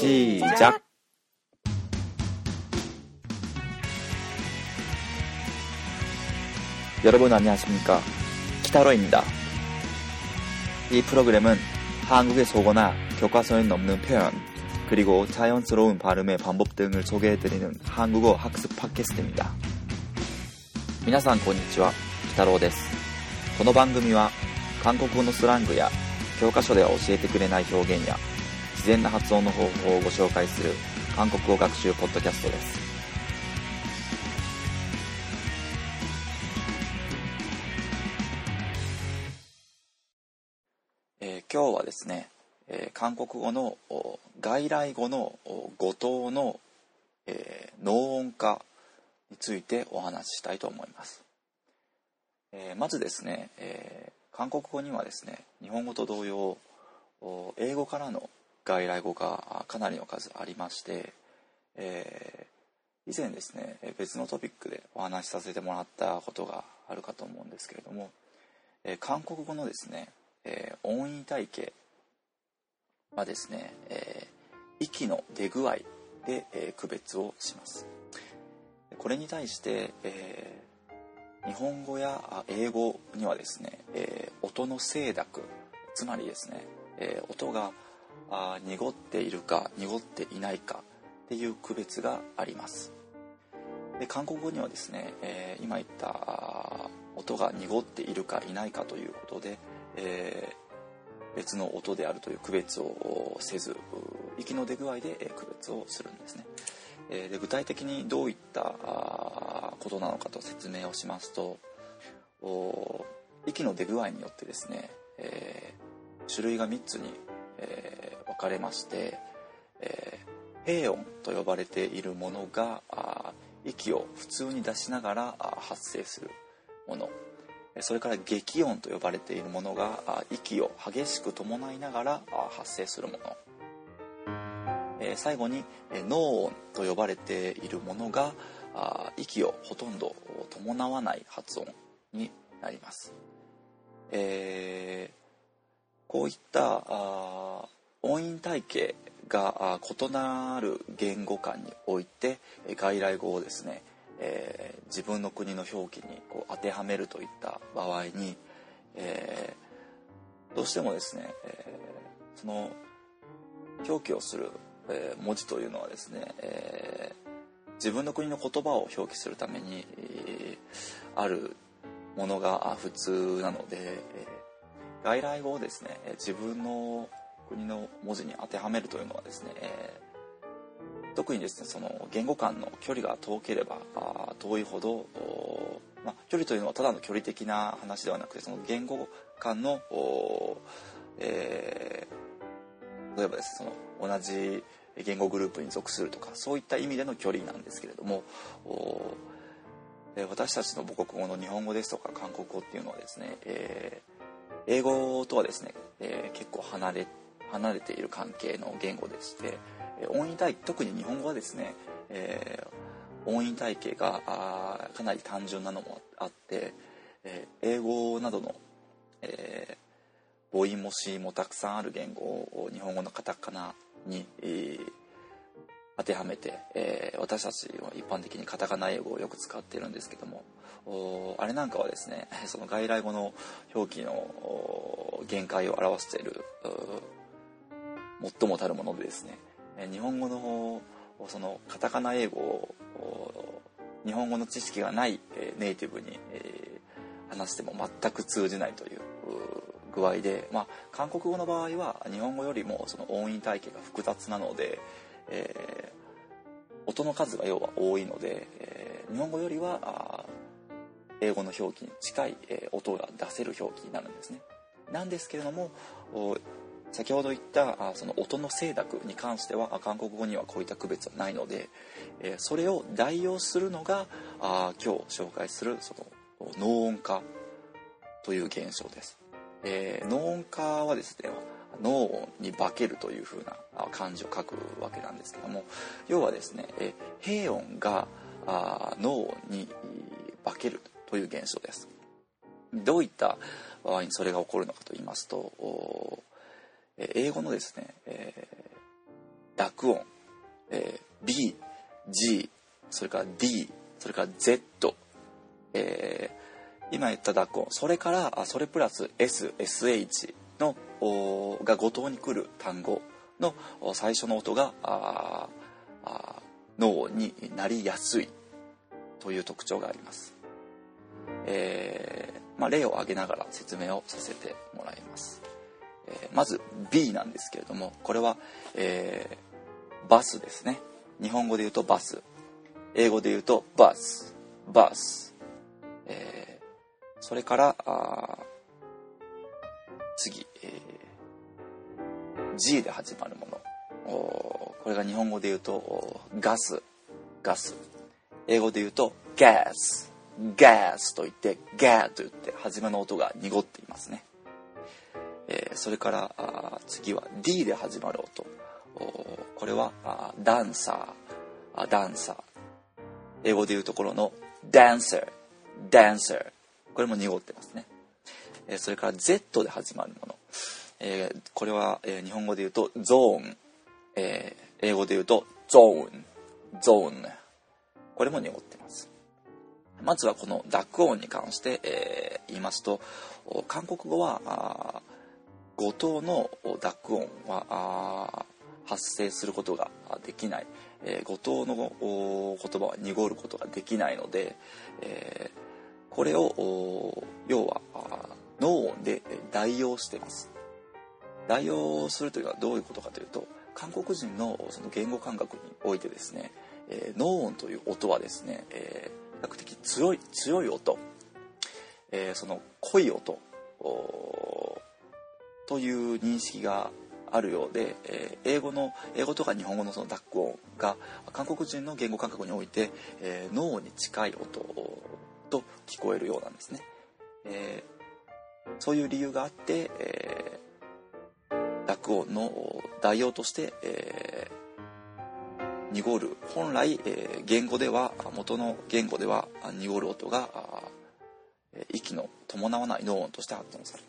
시작 여러분 안녕하십니까 키타로입니다. 이 프로그램은 한국의 속어나 교과서에 없는 표현 그리고 자연스러운 발음의 방법 등을 소개해드리는 한국어 학습 팟캐스트입니다. 皆さんこんにちは、北郎です。この番組は韓国語のスラングや 教科書では教えてくれない表現や自然な発音の方法をご紹介する韓国語学習ポッドキャストです。えー今日はですね、えー韓国語の外来語の語頭の、えー脳音化についてお話ししたいと思います。えーまずですね、えー韓国語にはですね日本語と同様英語からの外来語がかなりの数ありまして、えー以前ですね別のトピックでお話しさせてもらったことがあるかと思うんですけれども、えー韓国語のですね、えー音韻体系はですね、え息の出具合で、え区別をします。これに対して、え日本語や英語にはですね、えー音の清濁つまりですね、えー音があ濁っているか濁っていないかっていう区別があります。で韓国語にはですね、えー今言った音が濁っているかいないかということで、えー別の音であるという区別をせず息の出具合でえ区別をするんですね。えーで具体的にどういったあことなのかと説明をしますと息の出具合によってですね、えー種類が3つに、えー分かれまして、えー平音と呼ばれているものがあ息を普通に出しながらあ発生するもの。えそれから激音と呼ばれているものが息を激しく伴いながらあ発生するもの。え最後に、え脳音と呼ばれているものがあ息をほとんど伴わない発音になります。えーこういったあ音韻体系が異なる言語間において外来語をですね、えー自分の国の表記にこう当てはめるといった場合に、えーどうしてもですね、えーその表記をする、え文字というのはですね、えー自分の国の言葉を表記するために、えーあるものが普通なので、えー外来語をですね自分の国の文字に当てはめるというのはですね、えー特にですねその言語間の距離が遠ければあ遠いほどまあ、距離というのはただの距離的な話ではなくてその言語間のえー例えばですねその同じ言語グループに属するとかそういった意味での距離なんですけれども私たちの母国語の日本語ですとか韓国語っていうのはですね、えー英語とはですね、えー結構離れ離れている関係の言語でして、音韻体特に日本語はですね、えー音韻体系がかなり単純なのもあって、えー英語などの、えー母音も子音もたくさんある言語を日本語のカタカナに、えー当てはめて、えー私たちは一般的にカタカナ英語をよく使っているんですけどもあれなんかはですね その外来語の表記の限界を表している最もたるものでですね日本語のそのカタカナ英語を日本語の知識がない、ネイティブに、話しても全く通じないという具合で、まあ、韓国語の場合は日本語よりもその音韻体系が複雑なので、えー音の数が要は多いので、えー日本語よりは英語の表記に近い、えー音が出せる表記になるんですね。なんですけれども先ほど言ったあその音の清濁に関しては韓国語にはこういった区別はないので、えそれを代用するのがあ今日紹介するその脳音化という現象です。えー脳音化はですね脳に化けるというふうな漢字を書くわけなんですけども要はですね、え平音があ脳に化けるという現象です。どういった場合にそれが起こるのかと言いますと英語のですね、えー、濁音、えー、B、G、それから D、それから Z、えー、今言った濁音、それからそれプラス S、SH のが五島に来る単語の最初の音がああ脳になりやすい。という特徴があります。えーまあ、例を挙げながら説明をさせてもらいます。えー、まず B なんですけれどもこれは、えー、バスですね。日本語で言うとバス。英語で言うとバス。バス、えー、それからあ次、えー、G で始まるもの。これが日本語で言うとガス。ガス。英語で言うと gas gas と言って ga と言って初めの音が濁っていますね、えー、それからあ次は D で始まる音。これはあダンサーダンサー英語で言うところの dancer dancer これも濁ってますね、えー、それから Z で始まるもの、えー、これは、えー、日本語で言うとゾーン、えー、英語で言うとゾーンゾーンこれも濁ってます。まずはこの濁音に関して、えー、言いますと韓国語は五島の濁音は発生することができない、えー、五島の言葉は濁ることができないので、えー、これを要は脳音で代用してます。代用するというのはどういうことかというと韓国人のその言語感覚においてですね、え、脳音という音はですね、え、比較的強い強い音、え、その濃い音。という認識があるようで、え、英語の英語とか日本語のその濁音が韓国人の言語感覚において、えー、脳に近い音と聞こえるようなんですね。えー、そういう理由があって、えー、濁音の代用として、えー、濁る本来、えー、言語では元の言語では濁る音が息の伴わない脳音として発音され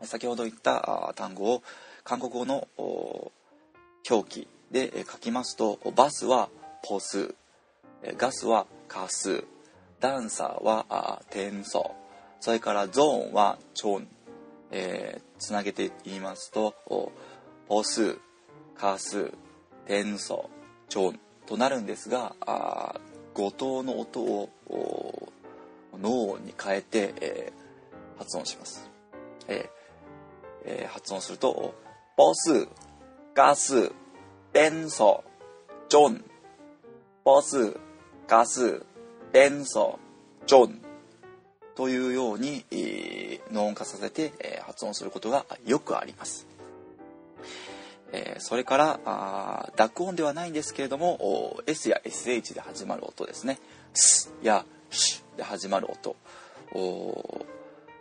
ます。先ほど言った単語を韓国語の表記で書きますとバスはポスガスはカスダンサーはテンソそれからゾーンはチョン、えー、つなげて言いますとポスカステンソチョンとなるんですが五島の音を脳に変えて、えー、発音します。えーえー、発音すると、ボス、ガス、電素、ジョン、ボス、ガス、電素、ジョンというように、えー、脳音化させて、えー、発音することがよくあります。えー、それからあ濁音ではないんですけれども S や SH で始まる音ですね「ス」や「シ」で始まる音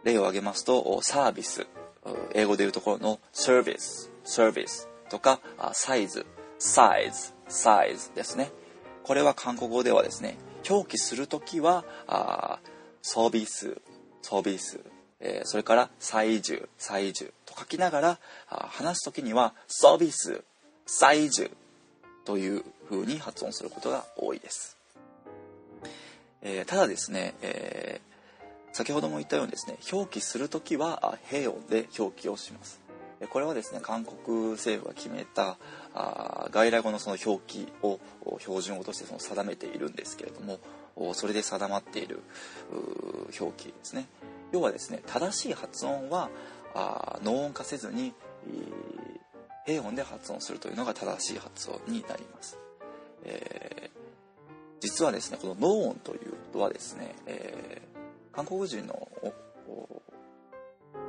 例を挙げますとサービス英語でいうところの service、service とかサイズ、size、size ですね。これは韓国語ではですね、表記するときはあサービス、サービス、えー、それから最重、最重と書きながらあ話すときにはサービス、最重という風に発音することが多いです。えー、ただですね、えー先ほども言ったようにですね表記する時は平音で表記をしますこれはですね韓国政府が決めたあ外来語のその表記を標準語としてその定めているんですけれどもそれで定まっている表記ですね。要はですね正しい発音はあ脳音化せずに平音で発音するというのが正しい発音になります、えー、実はですねこの脳音ということはですね、えー韓国人の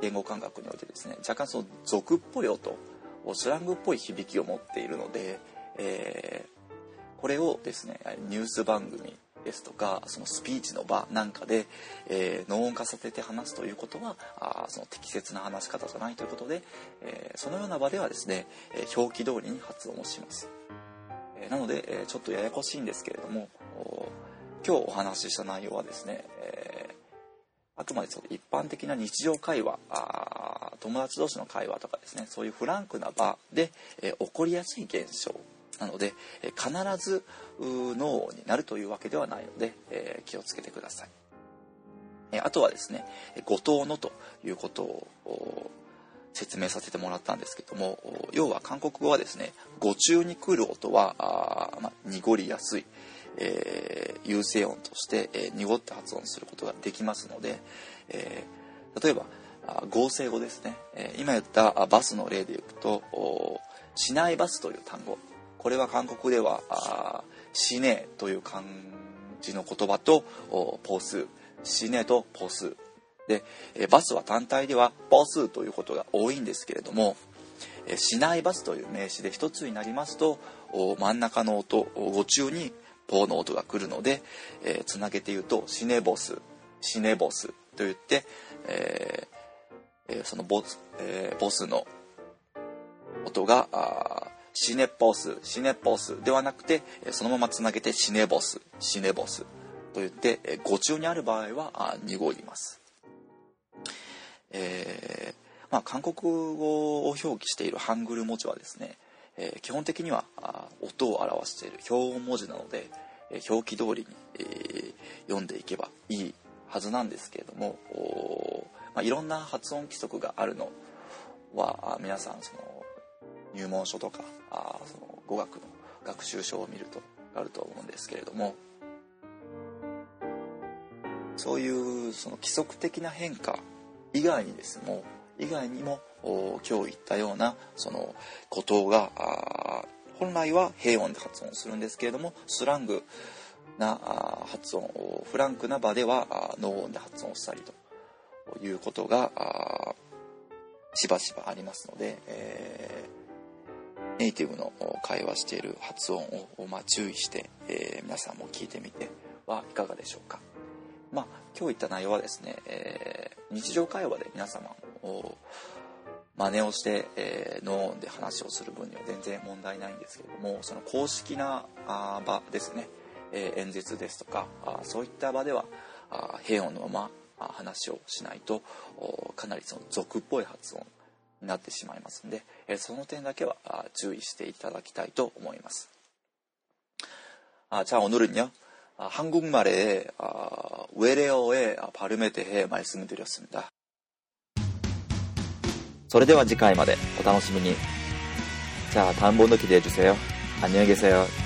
言語感覚においてですね若干その俗っぽい音スラングっぽい響きを持っているので、えー、これをですねニュース番組ですとかそのスピーチの場なんかで、えー、脳音化させて話すということはあその適切な話し方じゃないということで、えー、そのような場ではですね、え表記通りに発音をします。えなので、えちょっとややこしいんですけれども今日お話しした内容はですね、あくまでその一般的な日常会話友達同士の会話とかですねそういうフランクな場で、え起こりやすい現象なので、え必ず脳になるというわけではないので、え気をつけてください。えあとはですね後藤のということを説明させてもらったんですけども要は韓国語はですね語中に来る音はあ、ま濁りやすい、えー、有声音として、えー、濁って発音することができますので、えー、例えば合成語ですね、え今言ったバスの例でいくと「しないバス」という単語。これは韓国では「しね」という漢字の言葉と「ポース」「しね」と「ポース」でえバスは単体では「ポース」ということが多いんですけれども「しないバス」という名詞で一つになりますと真ん中の音語中に「ポー」の音が来るのでつなげて言うと「シネボス」「シネボス」と言って、えーえそのボス,、えボスの音がシネポスシネポスではなくてそのままつなげてシネボスシネボスと言って語中にある場合は濁ります。えー、まあ、韓国語を表記しているハングル文字はですね、え、基本的には音を表している表音文字なので、え、表記通りに、え、読んでいけばいいはずなんですけれどもまあ、いろんな発音規則があるのは皆さんその入門書とかあその語学の学習書を見るとあると思うんですけれどもそういうその規則的な変化以外にですも以外にも今日言ったようなその孤島が本来は平穏で発音するんですけれどもスラングな発音フランクな場ではノー音で発音したりということがしばしばありますので、えー、ネイティブの会話している発音を、まあ、注意して、えー、皆さんも聞いてみてはいかがでしょうか。まあ、今日言った内容はですね、えー、日常会話で皆様真似をして、えー、ノーンで話をする分には全然問題ないんですけれどもその公式なあ場ですね、えー、演説ですとかあそういった場ではあ平穏のまま話をしないとかなりその俗っぽい発音になってしまいますのでその点だけは注意していただきたいと思います。아 자、 오늘은요한국말의외래어의발음에대해말씀을드렸습니다 それでは次回までお楽しみに。じゃあ、単語の기대해주세요안녕히계세요